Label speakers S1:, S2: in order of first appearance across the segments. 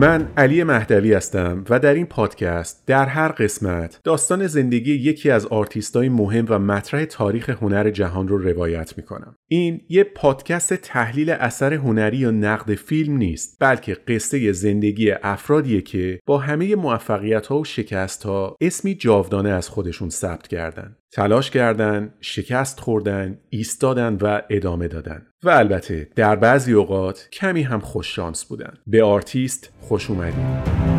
S1: من علی مهدوی هستم و در این پادکست در هر قسمت داستان زندگی یکی از آرتیستای مهم و مطرح تاریخ هنر جهان رو روایت می‌کنم. این یه پادکست تحلیل اثر هنری یا نقد فیلم نیست بلکه قصه زندگی افرادیه که با همه موفقیت ها و شکست ها اسمی جاودانه از خودشون ثبت کردن. تلاش کردن، شکست خوردن، ایستادن و ادامه دادن. و البته در بعضی اوقات کمی هم خوش شانس بودن. به آرتیست خوش اومدید.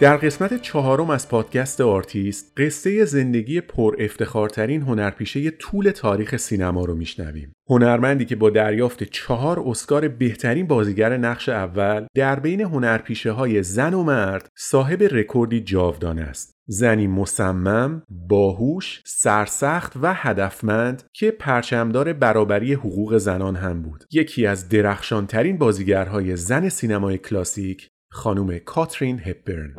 S1: در قسمت چهارم از پادکست آرتیست قصه زندگی پر افتخارترین هنرپیشه طول تاریخ سینما رو میشنویم. هنرمندی که با دریافت چهار اسکار بهترین بازیگر نقش اول در بین هنرپیشه های زن و مرد صاحب رکوردی جاودانه است. زنی مصمم، باهوش، سرسخت و هدفمند که پرچمدار برابری حقوق زنان هم بود. یکی از درخشانترین بازیگرهای زن سینمای کلاسیک خانم کاترین هپبرن.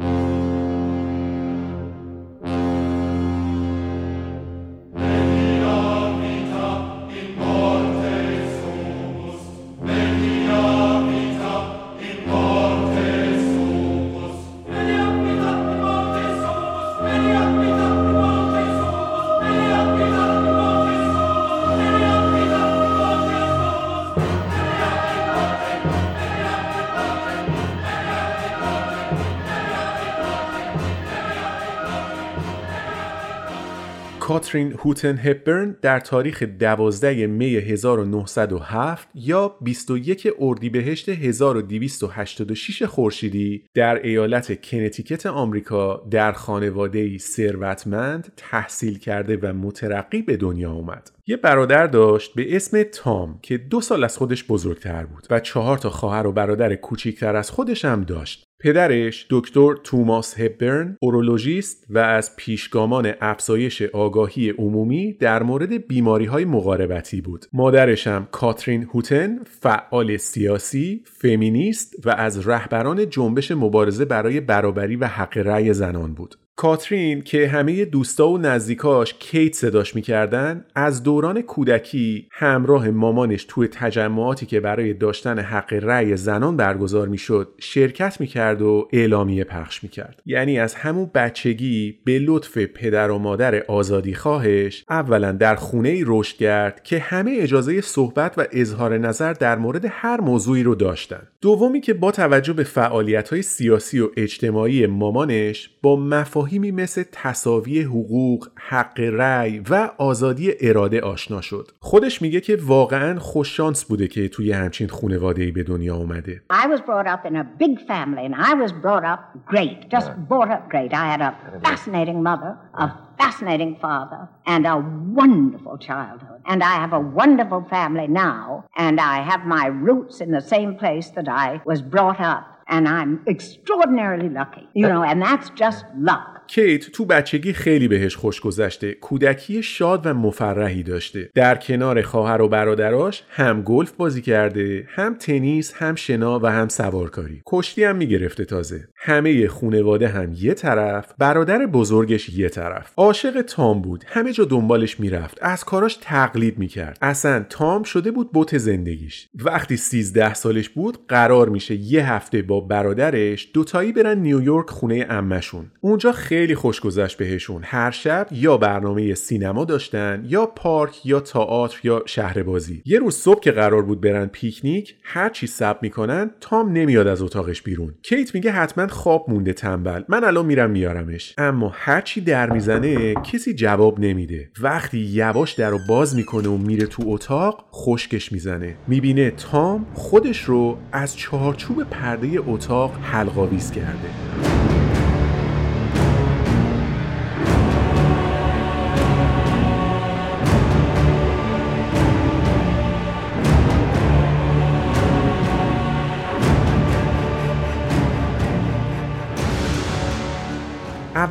S1: کاترین هوتن هپبرن در تاریخ 12 می 1907 یا 21 اردیبهشت 1286 خورشیدی در ایالت کنتیکت آمریکا در خانواده ثروتمند تحصیل کرده و مترقی به دنیا آمد. یه برادر داشت به اسم تام که دو سال از خودش بزرگتر بود و چهار تا خواهر و برادر کوچیکتر از خودش هم داشت. پدرش دکتر توماس هبرن اورولوژیست و از پیشگامان افزایش آگاهی عمومی در مورد بیماری های مقاربتی بود. مادرش هم کاترین هوتن فعال سیاسی، فمینیست و از رهبران جنبش مبارزه برای برابری و حق رأی زنان بود. کاترین که همه دوستا و نزدیکاش کیت صداش می‌کردن از دوران کودکی همراه مامانش توی تجمعاتی که برای داشتن حق رأی زنان برگزار می‌شد شرکت می‌کرد و اعلامیه پخش می‌کرد. یعنی از همون بچگی به لطف پدر و مادر آزادی خواهش اولا در خونه رشد کرد که همه اجازه صحبت و اظهار نظر در مورد هر موضوعی رو داشتن. دومی که با توجه به فعالیت های سیاسی و اجتماعی مامانش با مفاهیم مفاهیمی مثل تصاوی حقوق، حق رأی و آزادی اراده آشنا شد. خودش میگه که واقعا خوششانس بوده که توی همچین خانواده‌ای به دنیا اومده.
S2: I was brought up in a big family and I was brought up great, just brought up great. I had a fascinating mother, a fascinating father and a wonderful childhood. And I have a wonderful family now and I have my roots in the same place that I was brought up and I'm extraordinarily lucky, you know, and that's just luck.
S1: کیت تو بچگی خیلی بهش خوش گذشته کودکی شاد و مفرحی داشته. در کنار خواهر و برادراش هم گلف بازی کرده هم تنیس هم شنا و هم سوارکاری. کشتی هم می‌گرفته تازه. همه خونواده هم یه طرف برادر بزرگش یه طرف. عاشق تام بود. همه جا دنبالش می‌رفت. از کاراش تقلید می‌کرد. اصلا تام شده بود بوت زندگیش. وقتی 13 سالش بود قرار میشه یه هفته با برادرش دوتایی برن نیویورک خونه امشون اونجا خیلی خیلی خوش گذشت بهشون. هر شب یا برنامه سینما داشتن یا پارک یا تئاتر یا شهر بازی یه روز صبح که قرار بود برن پیکنیک هر چی سب می‌کنن تام نمیاد از اتاقش بیرون. کیت میگه حتما خواب مونده تنبل. من الان میرم میارمش. اما هر چی در می‌زنه کسی جواب نمیده. وقتی یواش در رو باز می‌کنه و میره تو اتاق خشکش می‌زنه. می‌بینه تام خودش رو از چهارچوب پرده اتاق حلقاویز کرده.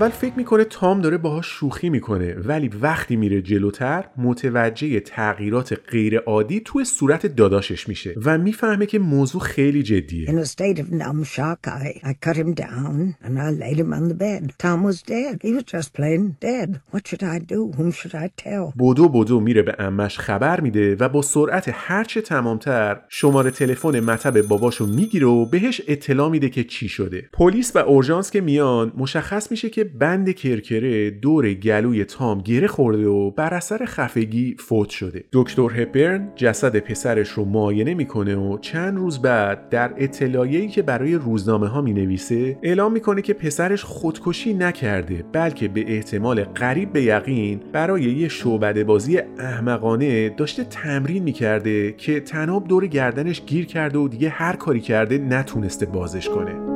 S1: اول فکر می‌کنه تام داره باهاش شوخی می‌کنه ولی وقتی میره جلوتر متوجه تغییرات غیر عادی توی صورت داداشش میشه و می‌فهمه که موضوع خیلی جدیه
S3: In a state of numb shock, I, I cut him down and I laid him on the bed. Tom was dead. He was just plain dead. What should I do? Whom should I tell?
S1: بدو بدو میره به امش خبر میده و با سرعت هرچه تمامتر شماره تلفن مطب باباشو می‌گیره و بهش اطلاع میده که چی شده پلیس و اورژانس که میان مشخص میشه که بند کرکره دور گلوی تام گره خورده و بر اثر خفگی فوت شده. دکتر هپرن جسد پسرش رو معاینه می‌کنه و چند روز بعد در اطلاعیه‌ای که برای روزنامه ها می نویسه اعلام می‌کنه که پسرش خودکشی نکرده بلکه به احتمال قریب به یقین برای یه شعبده بازی احمقانه داشته تمرین می‌کرده که تناب دور گردنش گیر کرده و دیگه هر کاری کرده نتونسته بازش کنه.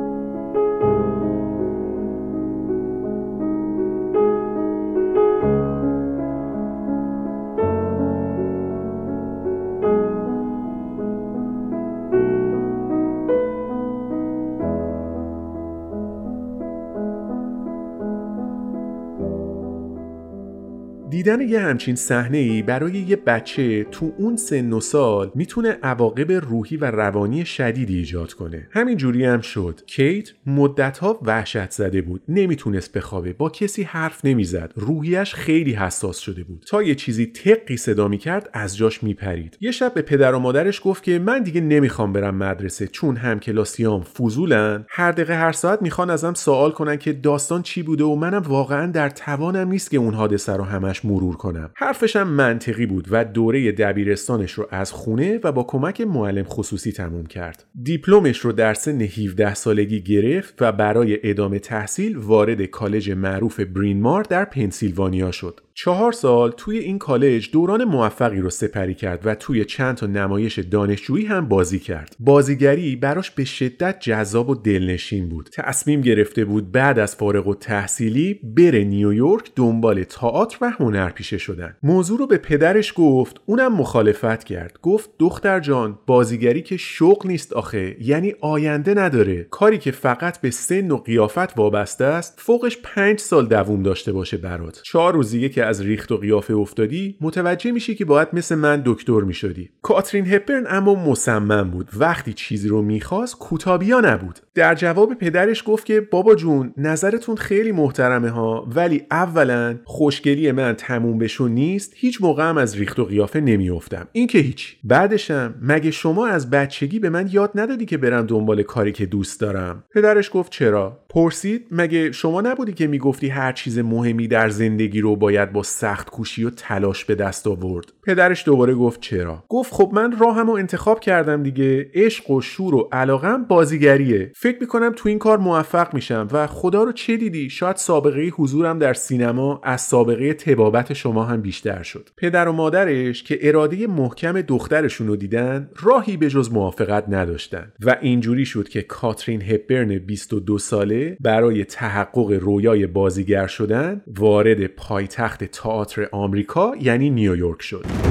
S1: دیدن یه همچین صحنه ای برای یه بچه تو اون سن و سال می‌تونه عواقب روحی و روانی شدیدی ایجاد کنه. همین جوری هم شد. کیت مدتها وحشت زده بود. نمی‌تونست بخوابه. با کسی حرف نمی‌زد. روحیش خیلی حساس شده بود. تا یه چیزی تقی صدا می‌کرد از جاش میپرید. یه شب به پدر و مادرش گفت که من دیگه نمی‌خوام برم مدرسه چون هم کلاسیام فضولن. هر دقیقه هر ساعت می‌خوان ازم سوال کنن که داستان چی بوده و منم واقعا در توانم نیست که اون حادثه رو همش مرور کنم حرفش هم منطقی بود و دوره دبیرستانش رو از خونه و با کمک معلم خصوصی تموم کرد دیپلمش رو در سن 17 سالگی گرفت و برای ادامه تحصیل وارد کالج معروف برینمار در پنسیلوانیا شد چهار سال توی این کالج دوران موفقی رو سپری کرد و توی چند تا نمایش دانشجویی هم بازی کرد. بازیگری براش به شدت جذاب و دلنشین بود. تصمیم گرفته بود بعد از فارغ و تحصیلی بره نیویورک دنبال تئاتر و هنرپیشه شدن. موضوع رو به پدرش گفت، اونم مخالفت کرد. گفت دختر جان بازیگری که شغل نیست آخه، یعنی آینده نداره. کاری که فقط به سن و قیافت وابسته است، فوقش پنج سال دووم داشته باشه برات. چهار روزیه که از ریخت و قیافه افتادی متوجه میشی که باید مثل من دکتر می‌شدی کاترین هپرن اما مصمم بود وقتی چیزی رو می‌خواست کوتابیا نبود در جواب پدرش گفت که بابا جون نظرتون خیلی محترمه ها ولی اولا خوشگلی من تموم بشو نیست هیچ موقع هم از ریخت و قیافه نمیافتم. این که هیچ بعدشم مگه شما از بچگی به من یاد ندادی که برم دنبال کاری که دوست دارم؟ پدرش گفت چرا؟ پرسید مگه شما نبودی که می‌گفتی هر چیز مهمی در زندگی رو باید با سخت کوشی و تلاش به دست آورد؟ پدرش دوباره گفت چرا؟ گفت خب من راهمو انتخاب کردم دیگه. عشق و شور و علاقم بازیگریه. فکر می‌کنم تو این کار موفق میشم و خدا رو چه دیدی؟ شاید سابقه حضورم در سینما از سابقه تبابت شما هم بیشتر شد. پدر و مادرش که اراده محکم دخترشون رو دیدن راهی به جز موافقت نداشتن. و اینجوری شد که کاترین هپبرن 22 ساله برای تحقق رویای بازیگر شدن وارد پایتخت تئاتر آمریکا یعنی نیویورک شد.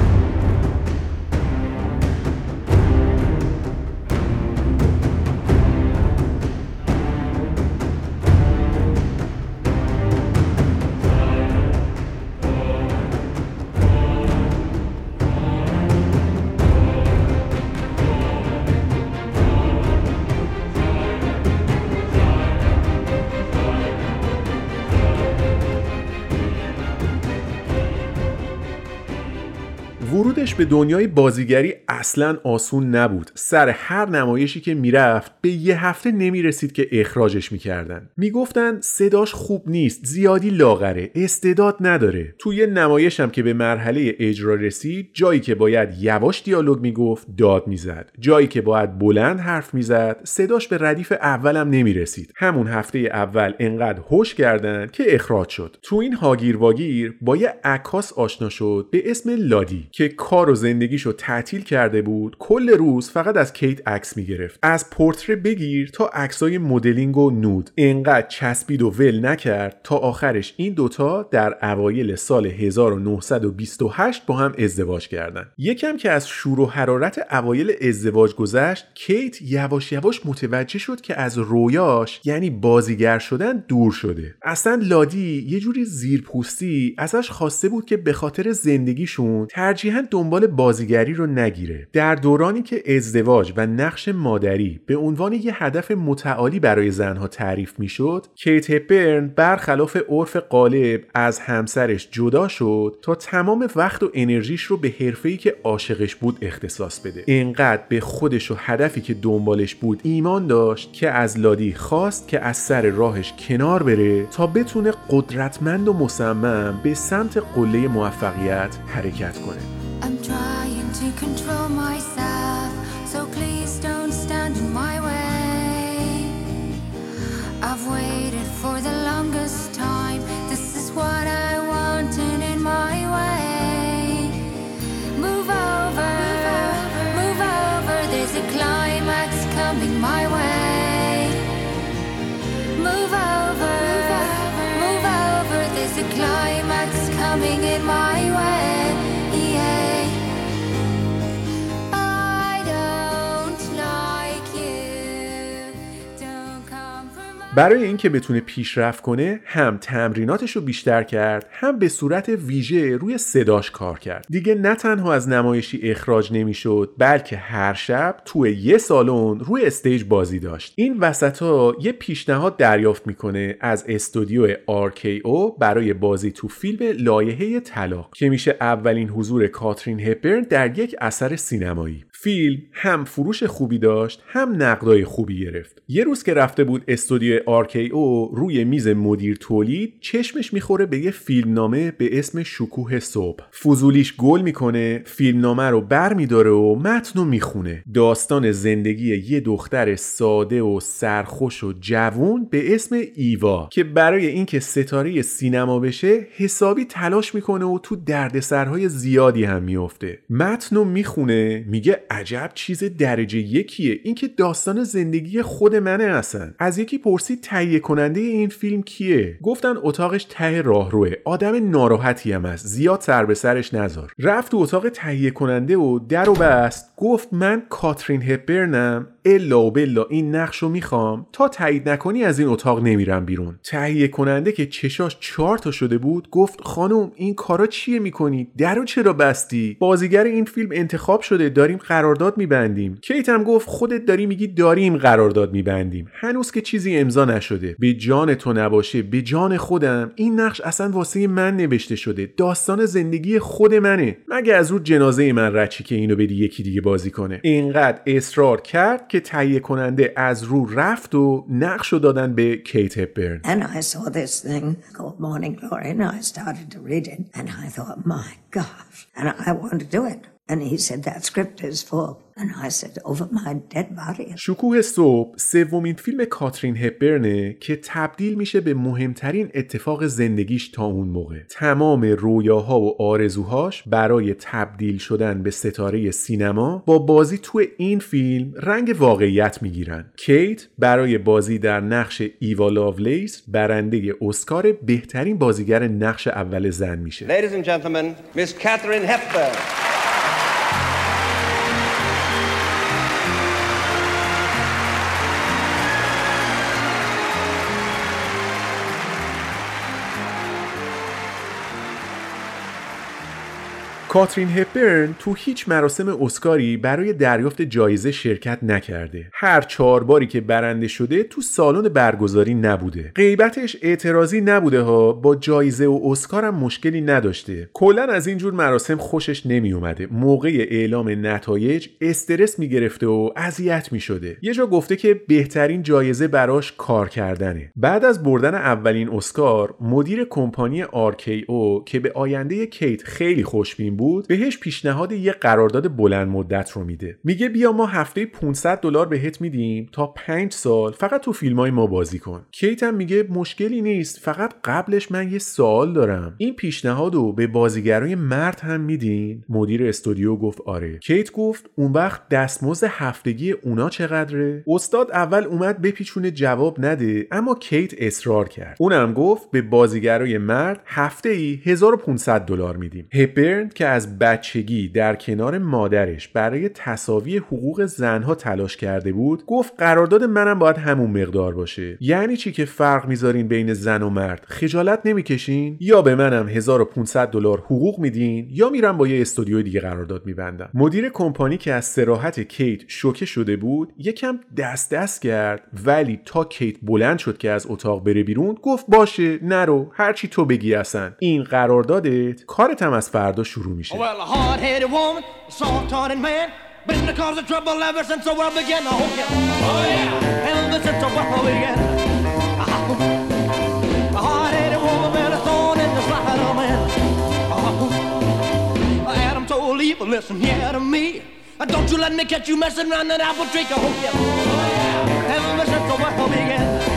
S1: ورودش به دنیای بازیگری اصلا آسون نبود. سر هر نمایشی که می‌رفت به یه هفته نمی‌رسید که اخراجش می‌کردن. می‌گفتن صداش خوب نیست زیادی لاغره استعداد نداره. توی نمایشم که به مرحله اجرا رسید جایی که باید یواش دیالوگ می‌گفت داد می‌زد. جایی که باید بلند حرف می‌زد صداش به ردیف اولم نمی‌رسید. همون هفته اول انقدر هوش کردن که اخراج شد. تو این هاگیر واگیر با یه عکاس آشنا شد به اسم لادی که کار و زندگیشو تعطیل کرده بود کل روز فقط از کیت عکس می‌گرفت. از پورتره بگیر تا عکسای مدلینگ و نود. انقدر چسبید و ول نکرد تا آخرش این دوتا در اوایل سال 1928 با هم ازدواج کردند. یکم که از شور و حرارت اوایل ازدواج گذشت کیت یواش یواش متوجه شد که از رویاش یعنی بازیگر شدن دور شده. اصلا لادی یه جوری زیرپوستی ازش خواسته بود که به خاطر زندگیشون ترجیحاً دنبال بازیگری رو نگیره. در دورانی که ازدواج و نقش مادری به عنوان یه هدف متعالی برای زنها تعریف می‌شد کیت هپبرن برخلاف عرف غالب از همسرش جدا شد تا تمام وقت و انرژیش رو به حرفه‌ای که عاشقش بود اختصاص بده. اینقدر به خودش و هدفی که دنبالش بود ایمان داشت که از لادی خواست که از سر راهش کنار بره تا بتونه قدرتمند و مصمم به سمت قله موفقیت حرکت کنه. I've waited for the longest time. This is what I wanted in my way. Move over, move over. There's a climax coming my way. Move over, move over. There's a climax coming in my way. برای اینکه بتونه پیشرفت کنه هم تمریناتش رو بیشتر کرد هم به صورت ویژه روی صداش کار کرد. دیگه نه تنها از نمایشی اخراج نمی‌شد بلکه هر شب توی یه سالن روی stage بازی داشت. این وسط ها یه پیشنهاد دریافت می‌کنه از استودیو RKO برای بازی تو فیلم لایحه طلاق که میشه اولین حضور کاترین هپبرن در یک اثر سینمایی. فیلم هم فروش خوبی داشت هم نقدای خوبی گرفت. یه روز که رفته بود استودیو RKO روی میز مدیر تولید چشمش می‌خوره به یه فیلمنامه به اسم شکوه صبح. فضولیش گل می‌کنه فیلمنامه رو بر میداره و متن رو می‌خونه. داستان زندگی یه دختر ساده و سرخوش و جوون به اسم ایوا که برای اینکه ستاره سینما بشه حسابی تلاش می‌کنه و تو دردسرهای زیادی هم میفته متن رو می‌خونه میگه عجب چیز درجه یکیه. اینکه داستان زندگی خود منه اصلا. از یکی پرسید تهیه کننده این فیلم کیه؟ گفتن اتاقش ته راهروه. آدم ناراحتی هم است زیاد سر به سرش نذار. رفت تو اتاق تهیه کننده و در و بست گفت من کاترین هپبرنم. الا و بلا این نقش رو می‌خوام. تا تایید نکنی از این اتاق نمیرم بیرون. تهیه کننده که چشاش چهار تا شده بود گفت خانم این کارا چیه می‌کنی؟ درو چرا بستی؟ بازیگر این فیلم انتخاب شده داریم قرارداد میبندیم. کیت هم گفت خودت داری میگی داریم قرارداد میبندیم. هنوز که چیزی امضا نشده. به جان تو نباشه به جان خودم. این نقش اصلا واسه من نوشته شده. داستان زندگی خود منه. مگه از رو جنازه من رچی که اینو بدی یکی دیگه بازی کنه؟ اینقدر اصرار کرد که تهیه کننده از رو رفت و نقش رو دادن به کیت هپبرن
S3: And I saw this thing called Morning Glory and I started to read it and I thought, my gosh, and I want to do it. And he said, that script is full. And I said, over my dead body.
S1: شکوه صبح سومین فیلم کاترین هپبرنه که تبدیل میشه به مهمترین اتفاق زندگیش تا اون موقع تمام رویاها و آرزوهاش برای تبدیل شدن به ستاره سینما با بازی تو این فیلم رنگ واقعیت می‌گیرن کیت برای بازی در نقش ایوا لاولیس برنده اسکار بهترین بازیگر نقش اول زن میشه
S4: Ladies and gentlemen, Miss Catherine Hepburn.
S1: کاترین هپبرن تو هیچ مراسم اسکاری برای دریافت جایزه شرکت نکرده. هر چهار باری که برنده شده تو سالن برگزاری نبوده. غیبتش اعتراضی نبوده ها با جایزه و اسکارم مشکلی نداشته. کلا از اینجور مراسم خوشش نمی اومده موقع اعلام نتایج استرس می‌گرفته و اذیت می شده یه جا گفته که بهترین جایزه براش کار کردنه. بعد از بردن اولین اسکار مدیر کمپانی او که به آینده کیت خیلی خوشبین بود بهش پیشنهاد یه قرارداد بلند مدت رو میده. میگه بیا ما هفته 500 دلار بهت میدیم تا 5 سال فقط تو فیلم های ما بازی کن. کیت هم میگه مشکلی نیست فقط قبلش من یه سوال دارم. این پیشنهاد رو به بازیگرای مرد هم میدین؟ مدیر استودیو گفت آره. کیت گفت اون وقت دستمزد هفتگی اونا چقدره؟ استاد اول اومد بپیچونه جواب نده اما کیت اصرار کرد. اونم گفت به بازیگرای مرد هفته ای 1500 دلار میدیم. هپرن که از بچگی در کنار مادرش برای تصاوی حقوق زنها تلاش کرده بود گفت قرارداد منم باید همون مقدار باشه. یعنی چی که فرق می‌ذارین بین زن و مرد؟ خجالت نمی‌کشین؟ یا به منم 1500 دلار حقوق میدین یا میرم با یه استودیو دیگه قرارداد میبندم. مدیر کمپانی که از سراحت کیت شوکه شده بود یکم دست دست کرد ولی تا کیت بلند شد که از اتاق بره بیرون گفت باشه نرو هرچی تو بگی اصلا این قراردادت کارت هم از فردا شروع gloomy shit. Well, a hard headed woman, a soft hearted man, been the cause of trouble ever since the world began. Oh, yeah. Oh, yeah. Ever since the world began. A hard headed woman, man, a thorn in the side of man. Oh. Uh-huh. Adam told Eve, listen here to me. Uh, don't you let me catch you messing around that apple tree. Oh, yeah. Oh, yeah. Ever since the world began.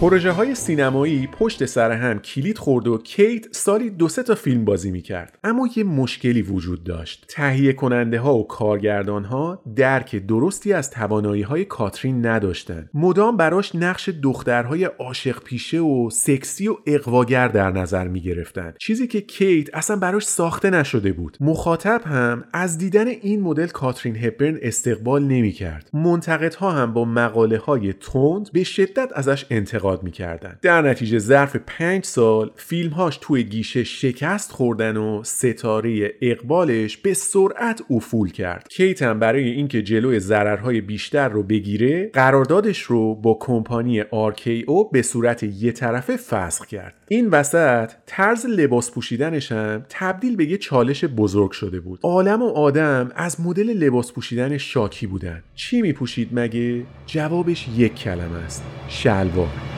S1: پروژه های سینمایی پشت سر هم کلید خورد و کیت سالی دو سه تا فیلم بازی می‌کرد. اما یه مشکلی وجود داشت. تهیه کننده ها و کارگردان ها درک درستی از توانایی های کاترین نداشتن مدام براش نقش دخترهای عاشق پیشه و سکسی و اقواگر در نظر می‌گرفتن چیزی که کیت اصلا براش ساخته نشده بود. مخاطب هم از دیدن این مدل کاترین هپبرن استقبال نمی‌کرد. منتقدها هم با مقاله های تند به شدت ازش انتقاد انتقاد می‌کردن. در نتیجه ظرف پنج سال فیلمهاش توی گیشه شکست خوردن و ستاره اقبالش به سرعت افول کرد. کیتم برای اینکه جلوی ضررهای بیشتر رو بگیره قراردادش رو با کمپانی او به صورت یه طرفه فسخ کرد. این وسط طرز لباس پوشیدنش هم تبدیل به یه چالش بزرگ شده بود. عالم و آدم از مدل لباس پوشیدن شاکی بودن. چی میپوشید مگه؟ جوابش یک کلمه است. شلوار.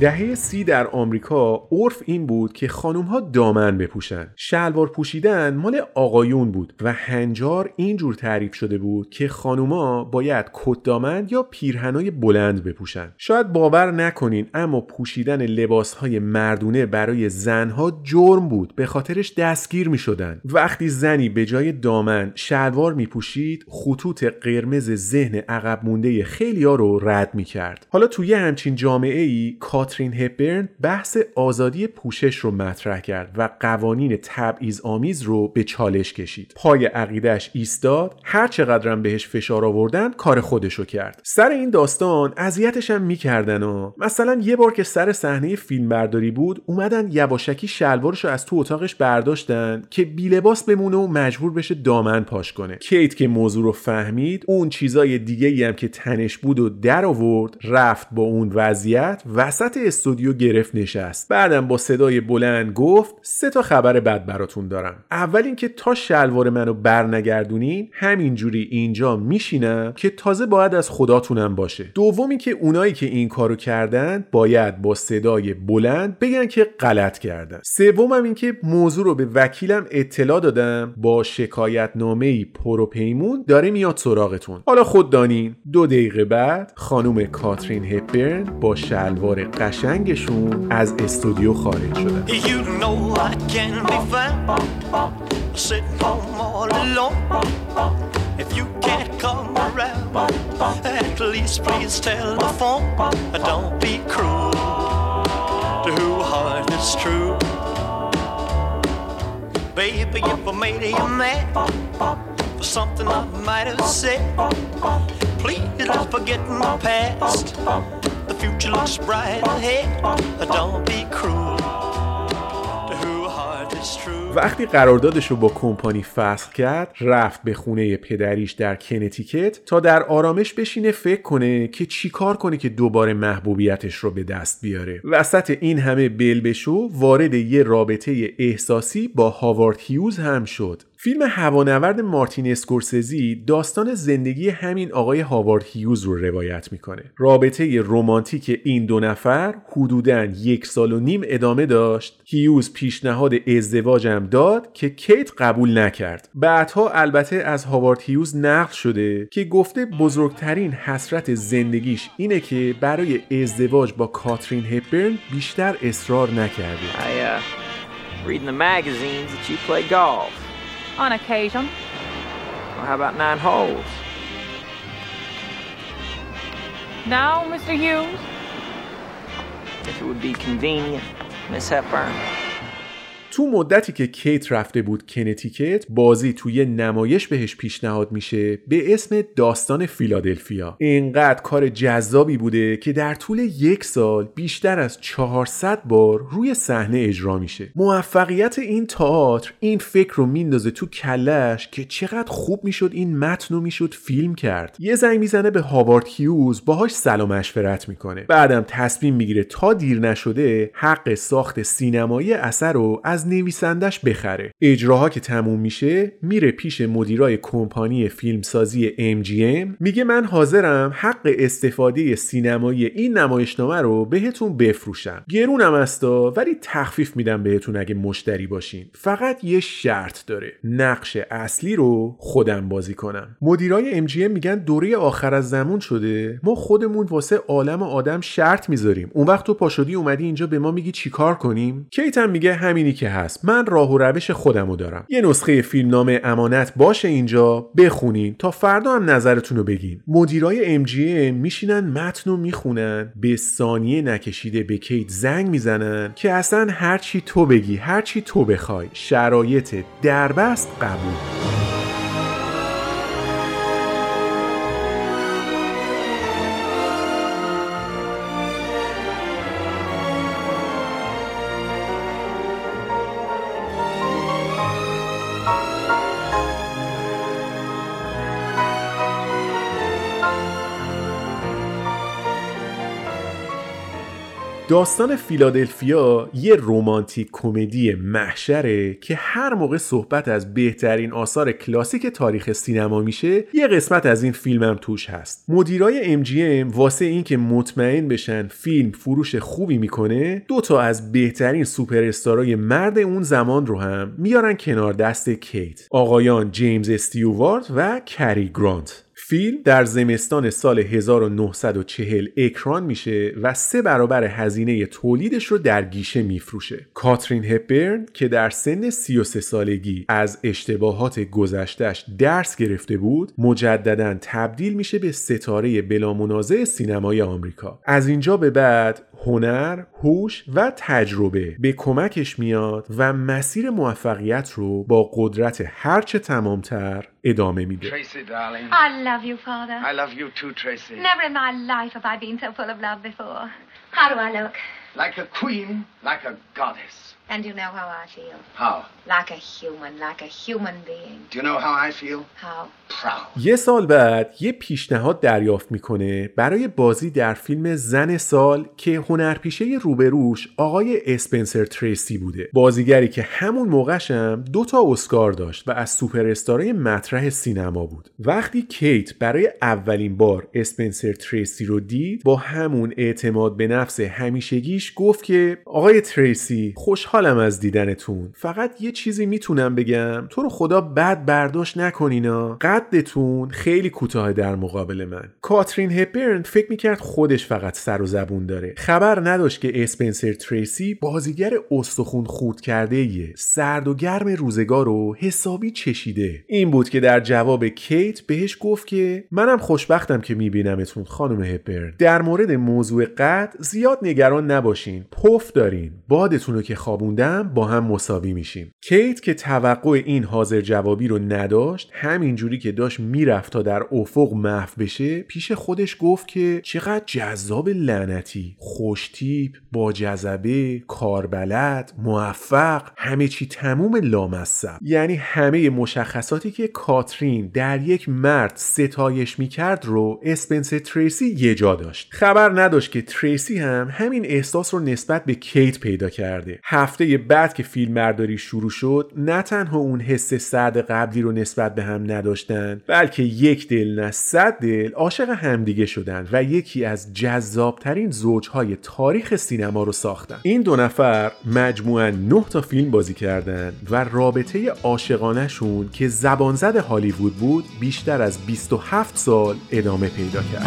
S1: دهه سی در آمریکا عرف این بود که خانوم ها دامن بپوشن. شلوار پوشیدن مال آقایون بود و هنجار اینجور تعریف شده بود که خانوما باید کت دامن یا پیرهنای بلند بپوشن. شاید باور نکنین اما پوشیدن لباس های مردونه برای زنها جرم بود به خاطرش دستگیر می شدن وقتی زنی به جای دامن شلوار می پوشید خطوط قرمز ذهن عقب مونده خیلی رو رد می کرد حالا توی همچین جامعه ای کاترین هپبرن بحث آزادی پوشش رو مطرح کرد و قوانین تبعیض آمیز رو به چالش کشید. پای عقیدش ایستاد هر چقدرم بهش فشار آوردن کار خودشو کرد. سر این داستان اذیتش هم می‌کردن و مثلا یه بار که سر صحنه فیلم برداری بود اومدن یواشکی شلوارش رو از تو اتاقش برداشتن که بی لباس بمونه و مجبور بشه دامن پاش کنه. کیت که موضوع رو فهمید اون چیزای دیگه ای هم که تنش بود و در آورد رفت با اون وضعیت وسط استودیو گرفت نشست. بعدم با صدای بلند گفت سه تا خبر بد براتون دارم. اول اینکه تا شلوار منو برنگردونین همینجوری اینجا میشینم که تازه باید از خداتونم باشه. دومی که اونایی که این کارو کردن باید با صدای بلند بگن که غلط کردن. سومم اینکه موضوع رو به وکیلم اطلاع دادم با شکایت نامه پروپیمون داره میاد سراغتون. حالا خود دانین دو دقیقه بعد خانم کاترین هپبرن با شلوار قشنگشون از استودیو خارج شدن
S5: don't. Baby, if I made you mad for something I might have said, please let's forget the past. The future looks bright ahead. Don't be cruel.
S1: وقتی قراردادش رو با کمپانی فسخ کرد رفت به خونه پدریش در کنتیکت تا در آرامش بشینه فکر کنه که چی کار کنه که دوباره محبوبیتش رو به دست بیاره وسط این همه بلبشو وارد یه رابطه احساسی با هاوارد هیوز هم شد فیلم هوانورد مارتین اسکورسزی داستان زندگی همین آقای هاوارد هیوز رو روایت می‌کنه. رابطه رمانتیک این دو نفر حدوداً یک سال و نیم ادامه داشت. هیوز پیشنهاد ازدواجم داد که کیت قبول نکرد. بعدها البته از هاوارد هیوز نقل شده که گفته بزرگترین حسرت زندگیش اینه که برای ازدواج با کاترین هپبرن بیشتر اصرار نکرده.
S6: I, uh, read in the magazines that you play golf.
S7: On occasion.
S6: Well, how about nine holes?
S7: Now, Mr. Hughes?
S6: If it would be convenient, Miss Hepburn.
S1: تو مدتی که کیت رفته بود کنتیکت بازی توی نمایش بهش پیشنهاد میشه به اسم داستان فیلادلفیا. اینقدر کار جذابی بوده که در طول یک سال بیشتر از 400 بار روی صحنه اجرا میشه. موفقیت این تئاتر این فکر رو میندازه تو کلش که چقدر خوب می‌شد این متن رو می‌شد فیلم کرد. یه زنگ می‌زنه به هاوارد هیوز باهاش سلام مشورت می‌کنه. بعدم تصمیم می‌گیره تا دیر نشده حق ساخت سینمایی اثر رو از نویسندش بخره. اجراها که تموم میشه میره پیش مدیرای کمپانی فیلمسازی MGM میگه من حاضرم حق استفاده سینمایی این نمایشنامه رو بهتون بفروشم. گرونم استا ولی تخفیف میدم بهتون اگه مشتری باشین. فقط یه شرط داره. نقش اصلی رو خودم بازی کنم. مدیرای MGM میگن دوره آخر از زمان شده. ما خودمون واسه عالم آدم شرط می‌ذاریم. اون وقت تو پاشدی اومدی اینجا به ما میگی چیکار کنیم؟ کیت میگه همینی که هست. من راه و روش خودمو دارم. یه نسخه فیلمنامه امانت باشه اینجا بخونین تا فردا هم نظرتون رو بگین. مدیرای MGM میشینن متن رو می‌خونن به ثانیه نکشیده به کیت زنگ می‌زنن که اصلا هرچی تو بگی هرچی تو بخوای شرایط دربست قبول. داستان فیلادلفیا یه رومانتیک کمدی محشره که هر موقع صحبت از بهترین آثار کلاسیک تاریخ سینما میشه یه قسمت از این فیلم هم توش هست. مدیرای MGM واسه اینکه مطمئن بشن فیلم فروش خوبی می‌کنه دو تا از بهترین سوپر استارای مرد اون زمان رو هم میارن کنار دست کیت آقایان جیمز استیوارت و کری گرانت. فیلم در زمستان سال 1940 اکران میشه و سه برابر هزینه تولیدش رو در گیشه میفروشه. کاترین هپبرن که در سن 33 سالگی از اشتباهات گذشتش درس گرفته بود، مجددا تبدیل میشه به ستاره بلامنازع سینمای آمریکا. از اینجا به بعد هنر، هوش و تجربه به کمکش میاد و مسیر موفقیت رو با قدرت هرچه تمامتر ادامه میده.
S8: Tracy, darling.
S9: I love you, Father.
S8: I love you too, Tracy.
S9: Never in my life have I been so full of love before. How do I look?
S8: Like a queen, like a goddess.
S9: And you know how I feel.
S8: How?
S9: Like a human, like a human being.
S8: Do you know how I feel?
S9: How?
S1: یه سال بعد یه پیشنهاد دریافت می‌کنه برای بازی در فیلم زن سال که هنرپیشه روبروش آقای اسپنسر تریسی بوده. بازیگری که همون موقعشم دو تا اسکار داشت و از سوپر مطرح سینما بود. وقتی کیت برای اولین بار اسپنسر تریسی رو دید با همون اعتماد به نفس همیشگیش گفت که آقای تریسی خوشحال خوشحالم از دیدنتون. فقط یه چیزی می‌تونم بگم. تو رو خدا بد برداشت نکنینا قدتون خیلی کوتاه در مقابل من. کاترین هپبرن فکر می‌کرد خودش فقط سر و زبون داره. خبر نداشت که اسپنسر تریسی بازیگر استخون خورد کرده یه سرد و گرم روزگار رو حسابی چشیده. این بود که در جواب کیت بهش گفت که منم خوشبختم که میبینمتون خانم هپبرن. در مورد موضوع قد زیاد نگران نباشین. پف دارین. بادتون رو که خوابوندم با هم مساوی میشیم. کیت که توقع این حاضر جوابی رو نداشت همینجوری که داشت می‌رفت تا در افق محو بشه پیش خودش گفت که چقدر جذاب لعنتی. خوشتیپ با جذبه کاربلد موفق همه چی تموم لامصب. یعنی همه مشخصاتی که کاترین در یک مرد ستایش می‌کرد رو اسپنسر تریسی یه جا داشت. خبر نداشت که تریسی هم همین احساس رو نسبت به کیت پیدا کرده. هفته بعد که فیلم برداری شروع شد نه تنها اون حس سرد قبلی رو نسبت به هم نداشتن بلکه یک دل نه صد دل عاشق همدیگه شدن و یکی از جذابترین زوجهای تاریخ سینما رو ساختن این دو نفر مجموعا 9 تا فیلم بازی کردن و رابطه عاشقانهشون که زبانزد هالیوود بود بیشتر از 27 سال ادامه پیدا کرد.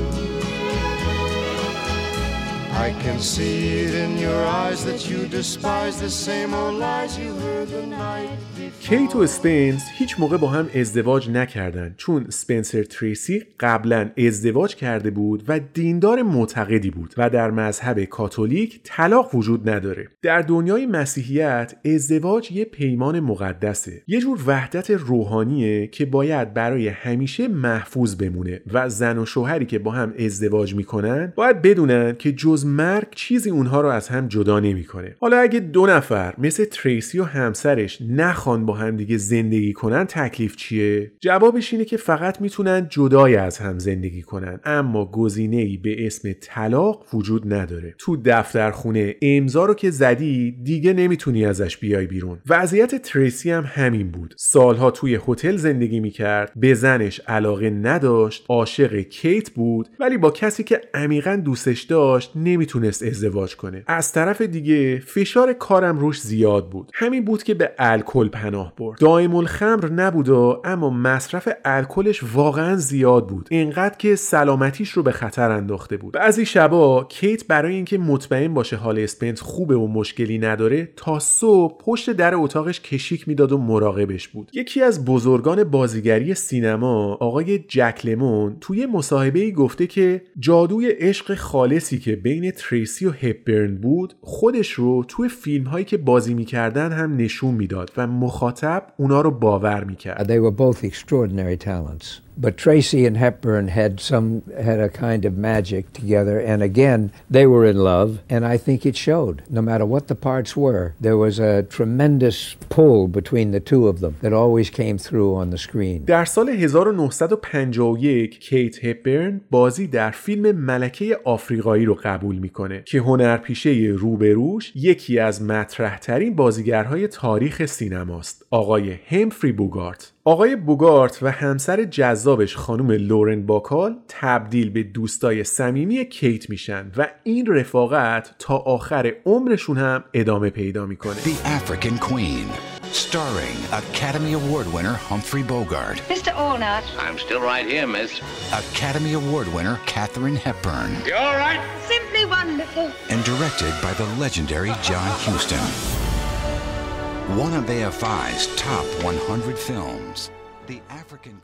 S10: I can see it in your eyes that you despise the same old lies you heard the night.
S1: کیت و اسپنس هیچ موقع با هم ازدواج نکردند چون اسپنسر تریسی قبلا ازدواج کرده بود و دیندار معتقدی بود و در مذهب کاتولیک طلاق وجود نداره در دنیای مسیحیت ازدواج یه پیمان مقدسه یه جور وحدت روحانیه که باید برای همیشه محفوظ بمونه و زن و شوهری که با هم ازدواج می‌کنن باید بدونن که جز مرگ چیزی اونها رو از هم جدا نمی‌کنه. حالا اگه دو نفر مثل تریسی و همسرش نخوان با هم دیگه زندگی کنن تکلیف چیه؟ جوابش اینه که فقط می‌تونن جدای از هم زندگی کنن. اما گزینه ای به اسم طلاق وجود نداره. تو دفترخونه امضا رو که زدی دیگه نمی‌تونی ازش بیای بیرون. وضعیت تریسی هم همین بود. سالها توی هتل زندگی می‌کرد به زنش علاقه نداشت عاشق کیت بود ولی با کسی که عمیقا دوستش داشت نمی‌تونست ازدواج کنه. از طرف دیگه فشار کارم روش زیاد بود. همین بود که به الکل پناه برد. دائم الخمر نبود و اما مصرف الکلش واقعا زیاد بود. اینقدر که سلامتیش رو به خطر انداخته بود. بعضی شبا کیت برای اینکه مطمئن باشه حال اسپنس خوبه و مشکلی نداره تا صبح پشت در اتاقش کشیک می‌داد و مراقبش بود. یکی از بزرگان بازیگری سینما آقای جک لمون توی مصاحبه ای گفته که جادوی عشق خالصی که بین تریسی و هپبرن بود خودش رو توی فیلم هایی که بازی می‌کردن هم نشون می‌داد و مخاطب اونا رو باور می‌کرد
S11: They were both extraordinary talents. But Tracy and Hepburn had some had a kind of magic together, and again they were in love, and I think it showed. No matter what the parts were, there was a tremendous pull between the two of them that always came through on the screen.
S1: در سال 1951 کیت هپبرن بازی در فیلم ملکه آفریقایی رو قبول می‌کنه که هنرپیشه روبروش یکی از مطرح ترین بازیگرهای تاریخ سینماست آقای همفری بوگارت آقای بوگارت و همسر جذابش خانم لورن باکال تبدیل به دوستای صمیمی کیت میشن و این رفاقت تا آخر عمرشون هم ادامه پیدا می‌کنه
S12: The African Queen, starring Academy Award winner Humphrey Bogart,
S9: Mr. Allnut.
S8: I'm still right here, miss.
S12: Academy Award winner Katharine Hepburn,
S8: You all right?
S9: Simply wonderful.
S12: and directed by the legendary John Huston. One of AFI's top 100 films, The African.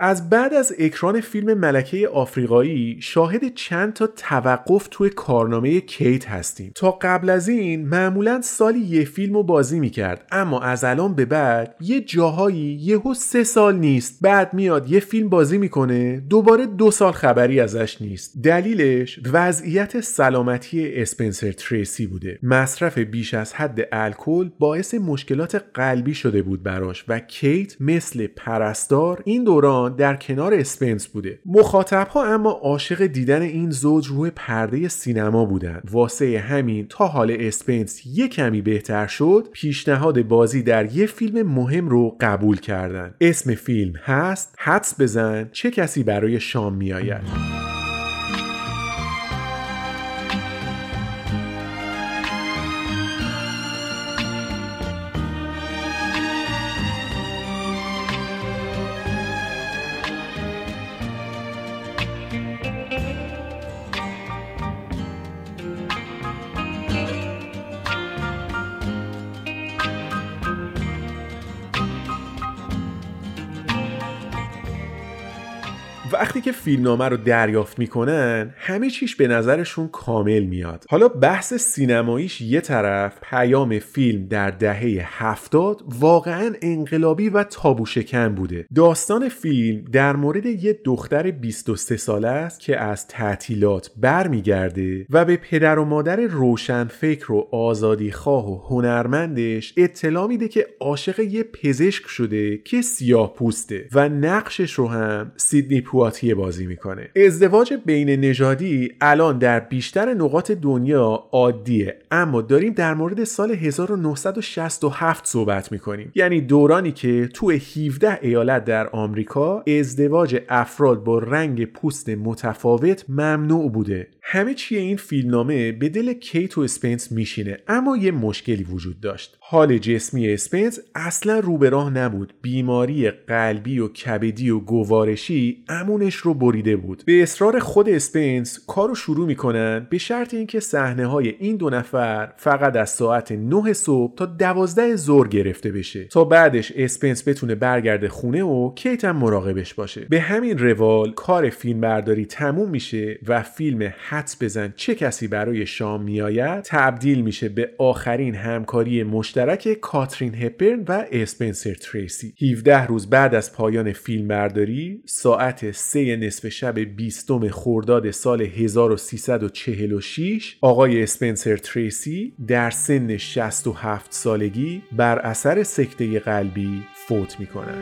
S1: از بعد از اکران فیلم ملکه آفریقایی شاهد چند تا توقف توی کارنامه کیت هستیم. تا قبل از این معمولا سالی یه فیلم رو بازی می‌کرد اما از الان به بعد یه جاهایی یهو سه سال نیست. بعد میاد یه فیلم بازی می‌کنه دوباره دو سال خبری ازش نیست. دلیلش وضعیت سلامتی اسپنسر تریسی بوده. مصرف بیش از حد الکل باعث مشکلات قلبی شده بود براش و کیت مثل پرستار این دوران در کنار اسپنس بوده. مخاطبها اما عاشق دیدن این زوج روی پرده سینما بودن واسه همین تا حال اسپنس یه کمی بهتر شد پیشنهاد بازی در یه فیلم مهم رو قبول کردن. اسم فیلم هست حدس بزن چه کسی برای شام میآید؟ فیلمنامه رو دریافت می‌کنن همه چیش به نظرشون کامل میاد. حالا بحث سینماییش یه طرف پیام فیلم در دهه هفتاد واقعا انقلابی و تابو شکن بوده. داستان فیلم در مورد یه دختر 23 ساله است که از تعطیلات برمیگرده و به پدر و مادر روشنفکر و آزادی خواه و هنرمندش اطلاع میده که عاشق یه پزشک شده که سیاه پوسته و نقشش رو هم سیدنی پواتیه بازی می‌کنه. ازدواج بین نژادی الان در بیشتر نقاط دنیا عادیه. اما داریم در مورد سال 1967 صحبت می‌کنیم. یعنی دورانی که تو 17 ایالت در آمریکا ازدواج افراد با رنگ پوست متفاوت ممنوع بوده. همه چی این فیلمنامه به دل کیت و اسپنس میشینه. اما یه مشکلی وجود داشت. حال جسمی اسپنس اصلا رو به راه نبود. بیماری قلبی و کبدی و گوارشی امونش رو بریده بود. به اصرار خود اسپنس کارو شروع می‌کنن به شرط اینکه صحنه های این دو نفر فقط از ساعت 9 صبح تا 12 ظهر گرفته بشه تا بعدش اسپنس بتونه برگرده خونه و کیت هم مراقبش باشه. به همین روال کار فیلم برداری تموم میشه و فیلم حدس بزن چه کسی برای شام میآید تبدیل میشه به آخرین همکاری مشترک کاترین هپرن و اسپنسر تریسی. 17 روز بعد از پایان فیلم برداری ساعت 3 نصف شب 20 خرداد سال 1346 آقای اسپنسر تریسی در سن 67 سالگی بر اثر سکته قلبی فوت می‌کنه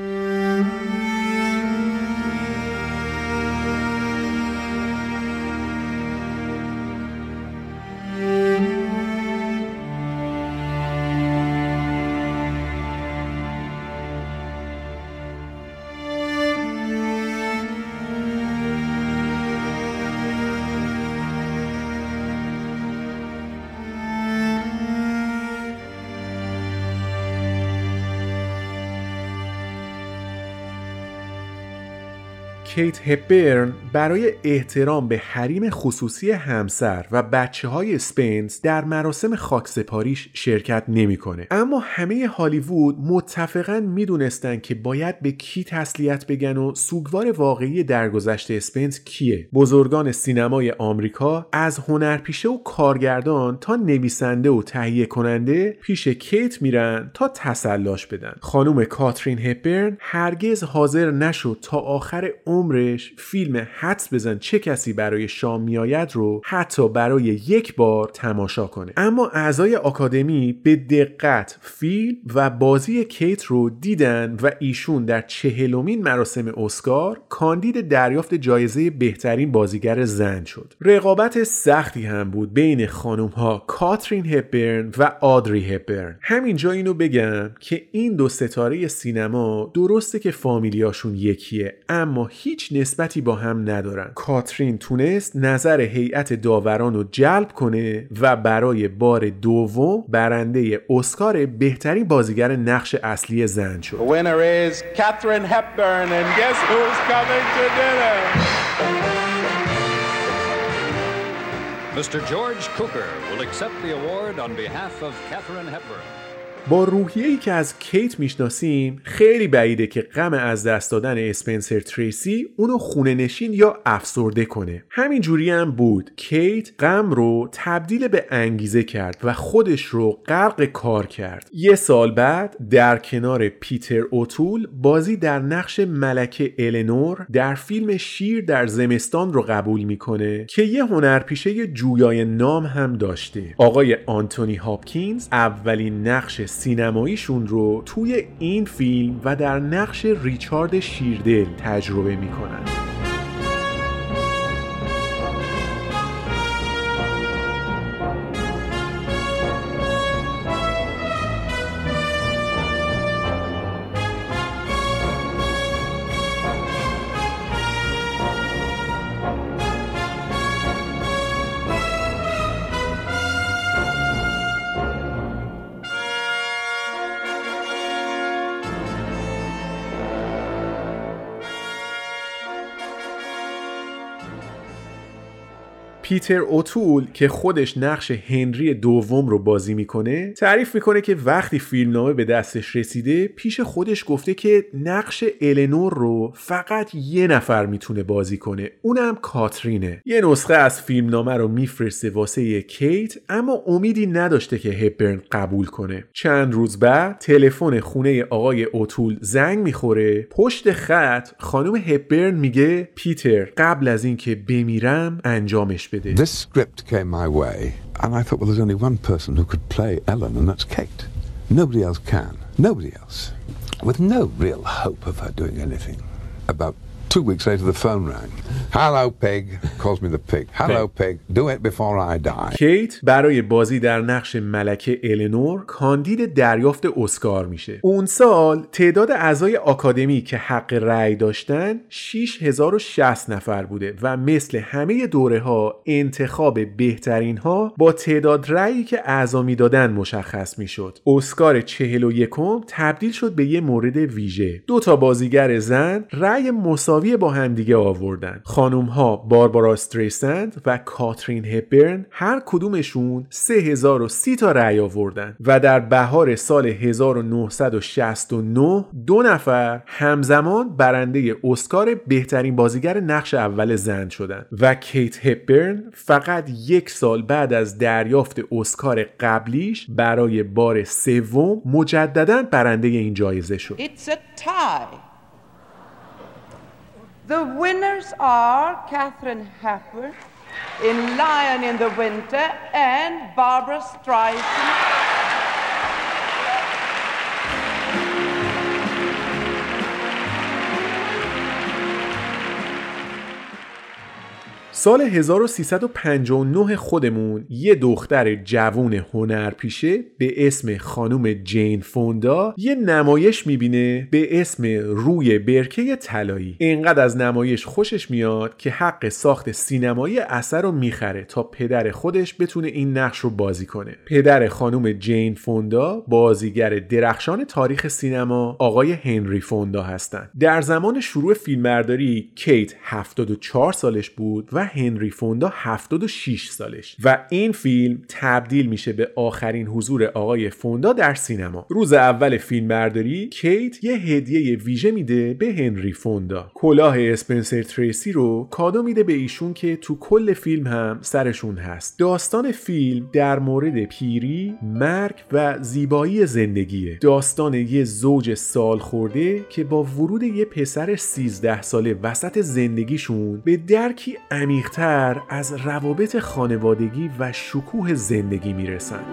S1: کیت هپبرن برای احترام به حریم خصوصی همسر و بچه های اسپنس در مراسم خاکسپاریش شرکت نمی‌کنه. اما همه هالیوود متفقا می‌دونستن که باید به کی تسلیت بگن و سوگوار واقعی درگذشت اسپنس کیه بزرگان سینمای آمریکا از هنرپیشه و کارگردان تا نویسنده و تهیه کننده پیش کیت میرن تا تسلاش بدن خانم کاترین هپبرن هرگز حاضر نشد تا آخر عمرش فیلم حدس بزن چه کسی برای شام میآید رو حتی برای یک بار تماشا کنه. اما اعضای آکادمی به دقت فیلم و بازی کیت رو دیدن و ایشون در چهلمین مراسم اسکار کاندید دریافت جایزه بهترین بازیگر زن شد. رقابت سختی هم بود بین خانم ها کاترین هپبرن و آدری هپبرن. همینجا اینو بگم که این دو ستاره سینما درسته که فامیلیاشون یکیه اما هیچ هیچ نسبتی با هم ندارن کاترین تونست نظر هیئت داوران رو جلب کنه و برای بار دوم برنده اسکار بهترین بازیگر نقش اصلی زن شد
S12: Mr. George Cooker will accept the award on behalf of Catherine Hepburn.
S1: با روحیه‌ای که از کیت می‌شناسیم خیلی بعیده که غم از دست دادن اسپنسر تریسی اونو خونه نشین یا افسرده کنه. همین جوری هم بود. کیت غم رو تبدیل به انگیزه کرد و خودش رو غرق کار کرد. یه سال بعد در کنار پیتر اوتول بازی در نقش ملکه النور در فیلم شیر در زمستان رو قبول می‌کنه که یه هنرپیشه جویای نام هم داشته. آقای آنتونی هاپکینز اولین نقش سینماییشون رو توی این فیلم و در نقش ریچارد شیردل تجربه می‌کنن. پیتر اوتول که خودش نقش هنری دوم رو بازی می‌کنه تعریف می‌کنه که وقتی فیلمنامه به دستش رسیده پیش خودش گفته که نقش النور رو فقط یه نفر می‌تونه بازی کنه اونم کاترینه. یه نسخه از فیلمنامه رو میفرسته واسه کیت اما امیدی نداشته که هپبرن قبول کنه. چند روز بعد تلفن خونه آقای اوتول زنگ می‌خوره. پشت خط خانم هپبرن میگه پیتر قبل از اینکه بمیرم انجامش بده.
S13: This script came my way, and I thought, well, there's only one person who could play Ellen, and that's Kate. Nobody else can. Nobody else. With no real hope of her doing anything. About two weeks later, the phone rang. Hello, pig. Calls me the pig. Hello, pig. Do it before I die.
S1: کیت برای بازی در نقش ملکه النور کاندید دریافت اسکار میشه. اون سال تعداد اعضای آکادمی که حق رأی داشتن 6060 نفر بوده و مثل همه دوره ها انتخاب بهترین ها با تعداد رأیی که اعضا می‌دادن مشخص می‌شد. اسکار 41 تبدیل شد به یه مورد ویژه. دو تا بازیگر زن رأی مساوی با همدیگه آوردن. خانم ها باربارا استریسند و کاترین هپبرن هر کدومشون 3030 تا رأی آوردن و در بهار سال 1969 دو نفر همزمان برنده اسکار بهترین بازیگر نقش اول زن شدن و کیت هپبرن فقط یک سال بعد از دریافت اسکار قبلیش برای بار سوم مجددا برنده این جایزه شد.
S14: It's a tie. The winners are Catherine Hepburn in Lion in the Winter and Barbara Streisand.
S1: سال 1359 خودمون یه دختر جوون هنرپیشه به اسم خانم جین فوندا یه نمایش می‌بینه به اسم روی برکه طلایی. اینقدر از نمایش خوشش میاد که حق ساخت سینمایی اثر رو می‌خره تا پدر خودش بتونه این نقش رو بازی کنه. پدر خانم جین فوندا بازیگر درخشان تاریخ سینما آقای هنری فوندا هستند در زمان شروع فیلمبرداری کیت 74 سالش بود و هنری فوندا 76 سالش. و این فیلم تبدیل میشه به آخرین حضور آقای فوندا در سینما. روز اول فیلم برداری کیت یه هدیه ویژه میده به هنری فوندا. کلاه اسپنسر تریسی رو کادو میده به ایشون که تو کل فیلم هم سرشون هست. داستان فیلم در مورد پیری مرگ و زیبایی زندگیه. داستان یه زوج سال خورده که با ورود یه پسر 13 ساله وسط زندگیشون به درکی عمیقتر از روابط خانوادگی و شکوه زندگی می‌رسن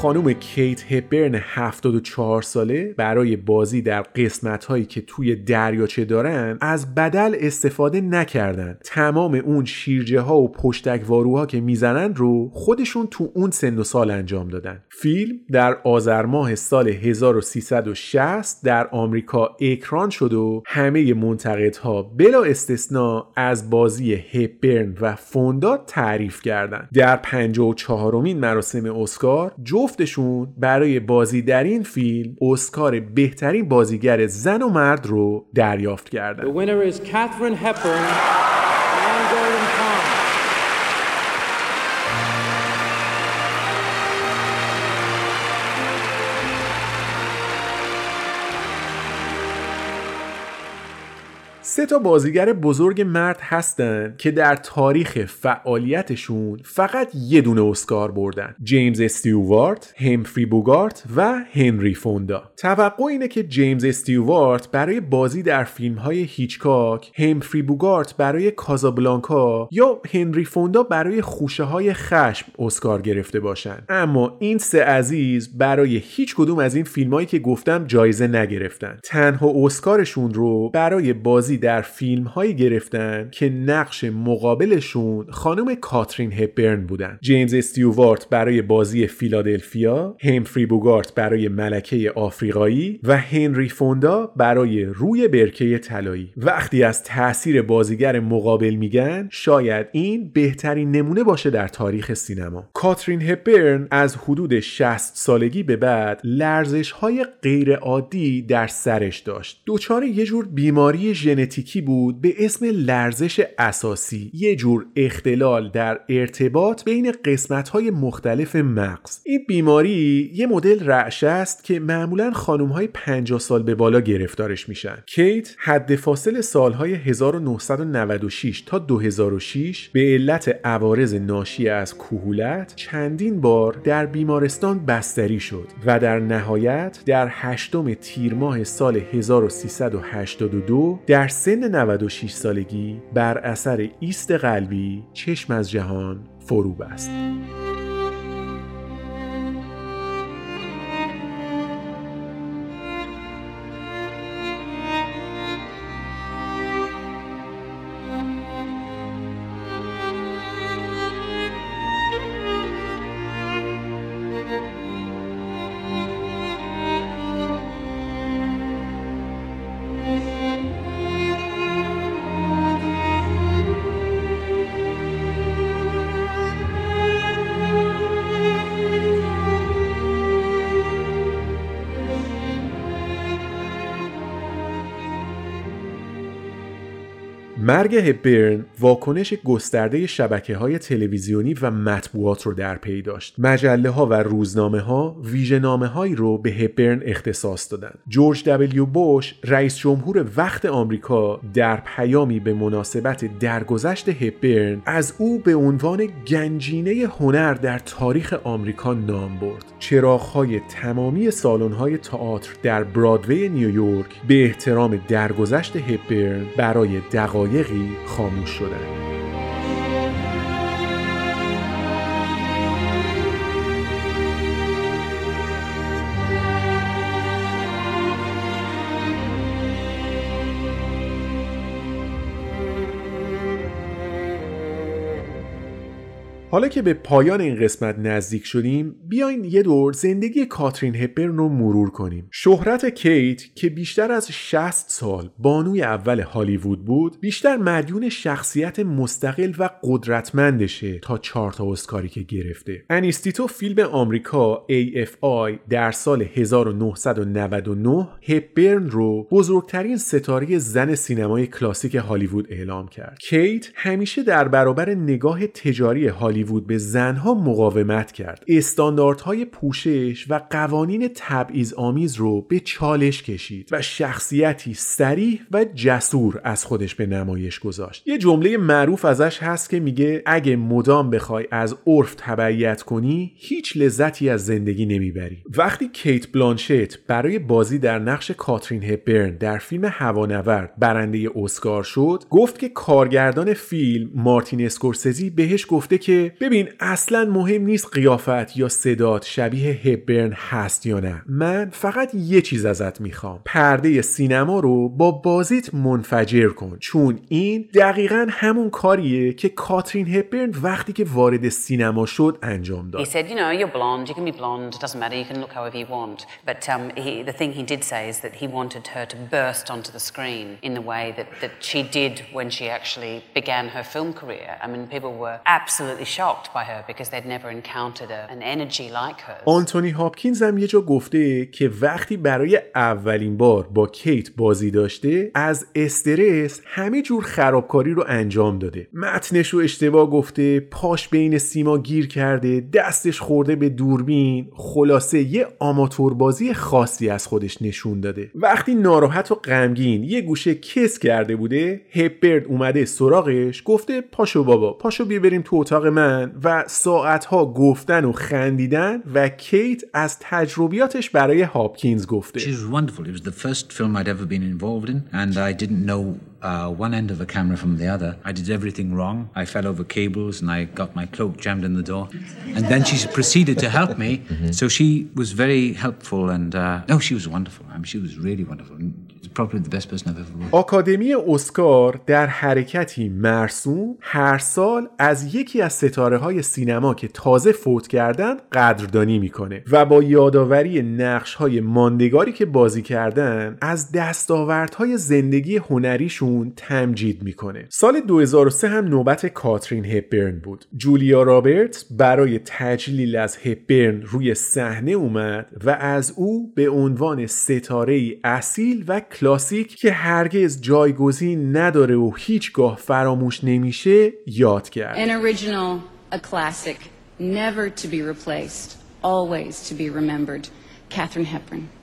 S1: خانم کیت هپبرن 74 ساله برای بازی در قسمت هایی که توی دریاچه دارن از بدل استفاده نکردن تمام اون شیرجه ها و پشتک واروها که می‌زنن رو خودشون تو اون سن و سال انجام دادن فیلم در آذر ماه سال 1360 در آمریکا اکران شد و همه منتقدها بلا استثنا از بازی هپبرن و فوندا تعریف کردند. در 54 مین مراسم اسکار جفتشون برای بازی در این فیلم اسکار بهترین بازیگر زن و مرد رو دریافت کردند.
S15: The winner is Catherine Hepburn
S1: سه تا بازیگر بزرگ مرد هستن که در تاریخ فعالیتشون فقط یه دونه اسکار بردن. جیمز استیوارت، همفری بوگارت و هنری فوندا. توقع اینه که جیمز استیوارت برای بازی در فیلم های هیچکاک همفری بوگارت برای کازابلانکا یا هنری فوندا برای خوشه های خشم اسکار گرفته باشن. اما این سه عزیز برای هیچ کدوم از این فیلم هایی که گفتم جایزه نگرفتن. تنها اسکارشون رو برای بازی در فیلم هایی گرفتن که نقش مقابلشون خانم کاترین هپبرن بودن. جیمز استیوارت برای بازی فیلادلفیا همفری بوگارت برای ملکه آفریقایی و هنری فوندا برای روی برکه طلایی. وقتی از تاثیر بازیگر مقابل میگن شاید این بهترین نمونه باشه در تاریخ سینما. کاترین هپبرن از حدود 60 سالگی به بعد لرزش های غیر عادی در سرش داشت. دچار یه جور بیماری ژنتیکی بود به اسم لرزش اساسی یه جور اختلال در ارتباط بین قسمت‌های مختلف مغز. این بیماری یه مدل رعشه است که معمولا خانم‌های 50 سال به بالا گرفتارش میشن. کیت حد فاصل سالهای 1996 تا 2006 به علت عوارض ناشی از کهولت چندین بار در بیمارستان بستری شد و در نهایت در هشتم تیر ماه سال 1382 در سن 96 سالگی بر اثر ایست قلبی چشم از جهان فرو بست. مرگ هپبرن واکنش گسترده شبکه های تلویزیونی و مطبوعات رو در پی داشت. مجله ها و روزنامه ها ویژه‌نامه هایی رو به هپبرن اختصاص دادند. جورج دبلیو بوش رئیس جمهور وقت آمریکا در پیامی به مناسبت درگذشت هپبرن از او به عنوان گنجینه هنر در تاریخ آمریکا نام برد. چراغ‌های تمامی سالن‌های تئاتر در برادوی نیویورک به احترام درگذشت هپبرن برای دقایق دقایقی خاموش شدند. حالا که به پایان این قسمت نزدیک شدیم بیاین یه دور زندگی کاترین هپبرن رو مرور کنیم. شهرت کیت که بیشتر از 60 سال بانوی اول هالیوود بود بیشتر مدیون شخصیت مستقل و قدرتمندشه تا چهار تا اسکاری که گرفته. انیستیتو فیلم آمریکا AFI در سال 1999 هپبرن رو بزرگترین ستاره زن سینمای کلاسیک هالیوود اعلام کرد. کیت همیشه در برابر نگاه تجاری هالیوود هالیوود به زنها مقاومت کرد. استانداردهای پوشش و قوانین تبعیض آمیز رو به چالش کشید و شخصیتی سریح و جسور از خودش به نمایش گذاشت. یه جمله معروف ازش هست که میگه اگه مدام بخوای از عرف تبعیت کنی هیچ لذتی از زندگی نمی‌بری. وقتی کیت بلانشت برای بازی در نقش کاترین هپبرن در فیلم هوانورد برنده اسکار شد گفت که کارگردان فیلم مارتین اسکورسزی بهش گفته که ببین اصلا مهم نیست قیافت یا صدات شبیه هبرن هست یا نه. من فقط یه چیز ازت می‌خوام. پرده سینما رو با بازیت منفجر کن. چون این دقیقا همون کاریه که کاترین هبرن وقتی که وارد سینما شد انجام داد.
S16: She by her because they'd never encountered an energy like hers.
S1: آنتونی هاپکینز هم یه جا گفته که وقتی برای اولین بار با کیت بازی داشته از استرس همه جور خرابکاری رو انجام داده. متنش رو اشتباه گفته پاش بین سیما گیر کرده دستش خورده به دوربین خلاصه یه آماتور بازی خاصی از خودش نشون داده. وقتی ناراحت و غمگین یه گوشه کس کرده بوده هپبرد اومده سراغش گفته پاشو بابا پاشو بیا بریم تو اتاق من. و ساعتها گفتن و خندیدن و کیت از تجربیاتش برای هاپکینز گفته
S17: She was wonderful. It was the first film I'd ever been involved in, and I didn't know uh, one end of a camera from the other. I did everything wrong. I fell over cables and I got my cloak jammed in the door. And then she proceeded to help me. So she was very helpful, and uh, no, she was wonderful. I mean, she was really wonderful.
S1: آکادمی اسکار در حرکتی مرسوم هر سال از یکی از ستاره های سینما که تازه فوت کردن قدردانی می‌کنه و با یادآوری نقش های ماندگاری که بازی کردن از دستاوردهای زندگی هنریشون تمجید می‌کنه. سال 2003 هم نوبت کاترین هپبرن بود. جولیا رابرت برای تجلیل از هپبرن روی صحنه اومد و از او به عنوان ستاره اصیل و کلاسیک که هرگز جایگزین نداره و هیچگاه فراموش نمیشه یاد کرد
S18: An original, a classic, never to be replaced, always to be remembered. Katherine Hepburn.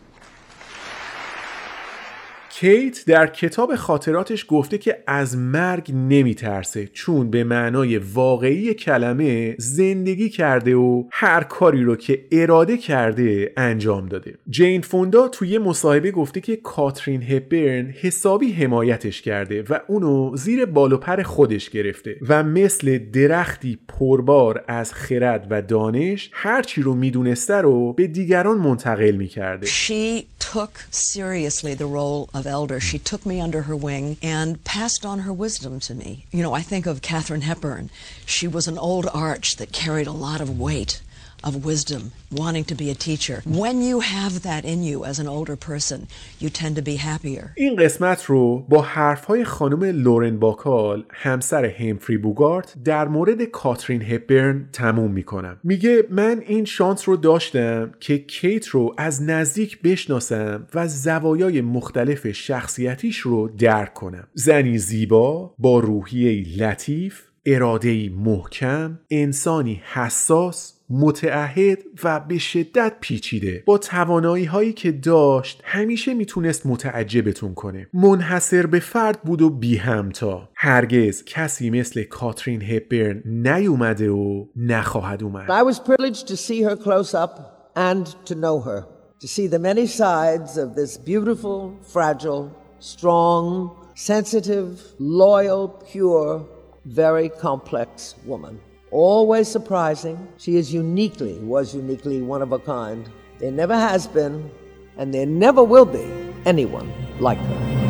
S1: کیت در کتاب خاطراتش گفته که از مرگ نمیترسه چون به معنای واقعی کلمه زندگی کرده و هر کاری رو که اراده کرده انجام داده. جین فوندا توی مصاحبه گفته که کاترین هپبرن حسابی حمایتش کرده و اونو زیر بال و پر خودش گرفته و مثل درختی پربار از خرد و دانش هرچی رو می‌دونسته رو به دیگران منتقل می‌کرده.
S19: She took seriously the role of elder. She took me under her wing and passed on her wisdom to me. You know, I think of Katherine Hepburn. She was an old arch that carried a lot of weight of wisdom, wanting to be a teacher. When you have that in you as an older person, you tend to be happier.
S1: این قسمت رو با حرفهای خانم لورن باکال همسر همفری بوگارت در مورد کاترین هپبرن تموم می‌کنم میگه من این شانس رو داشتم که کیت رو از نزدیک بشناسم و زوایای مختلف شخصیتیش رو درک کنم زنی زیبا با روحیه لطیف اراده محکم انسانی حساس متعهد و به شدت پیچیده با توانایی هایی که داشت همیشه می‌تونست متعجبتون کنه منحصر به فرد بود و بی همتا هرگز کسی مثل کاترین هپبرن نیومده و نخواهد اومد
S20: I was privileged to see her close up and to know her, to see the many sides of this beautiful, fragile, strong, sensitive, loyal, pure, very complex woman. Always surprising, she is uniquely, was uniquely one of a kind. There never has been, and there never will be, anyone like her.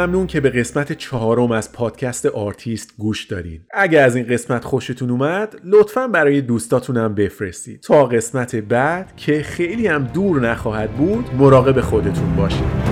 S1: ممنون که به قسمت چهارم از پادکست آرتیست گوش دارین اگر از این قسمت خوشتون اومد لطفا برای دوستاتونم بفرستید. تا قسمت بعد که خیلی هم دور نخواهد بود مراقب خودتون باشید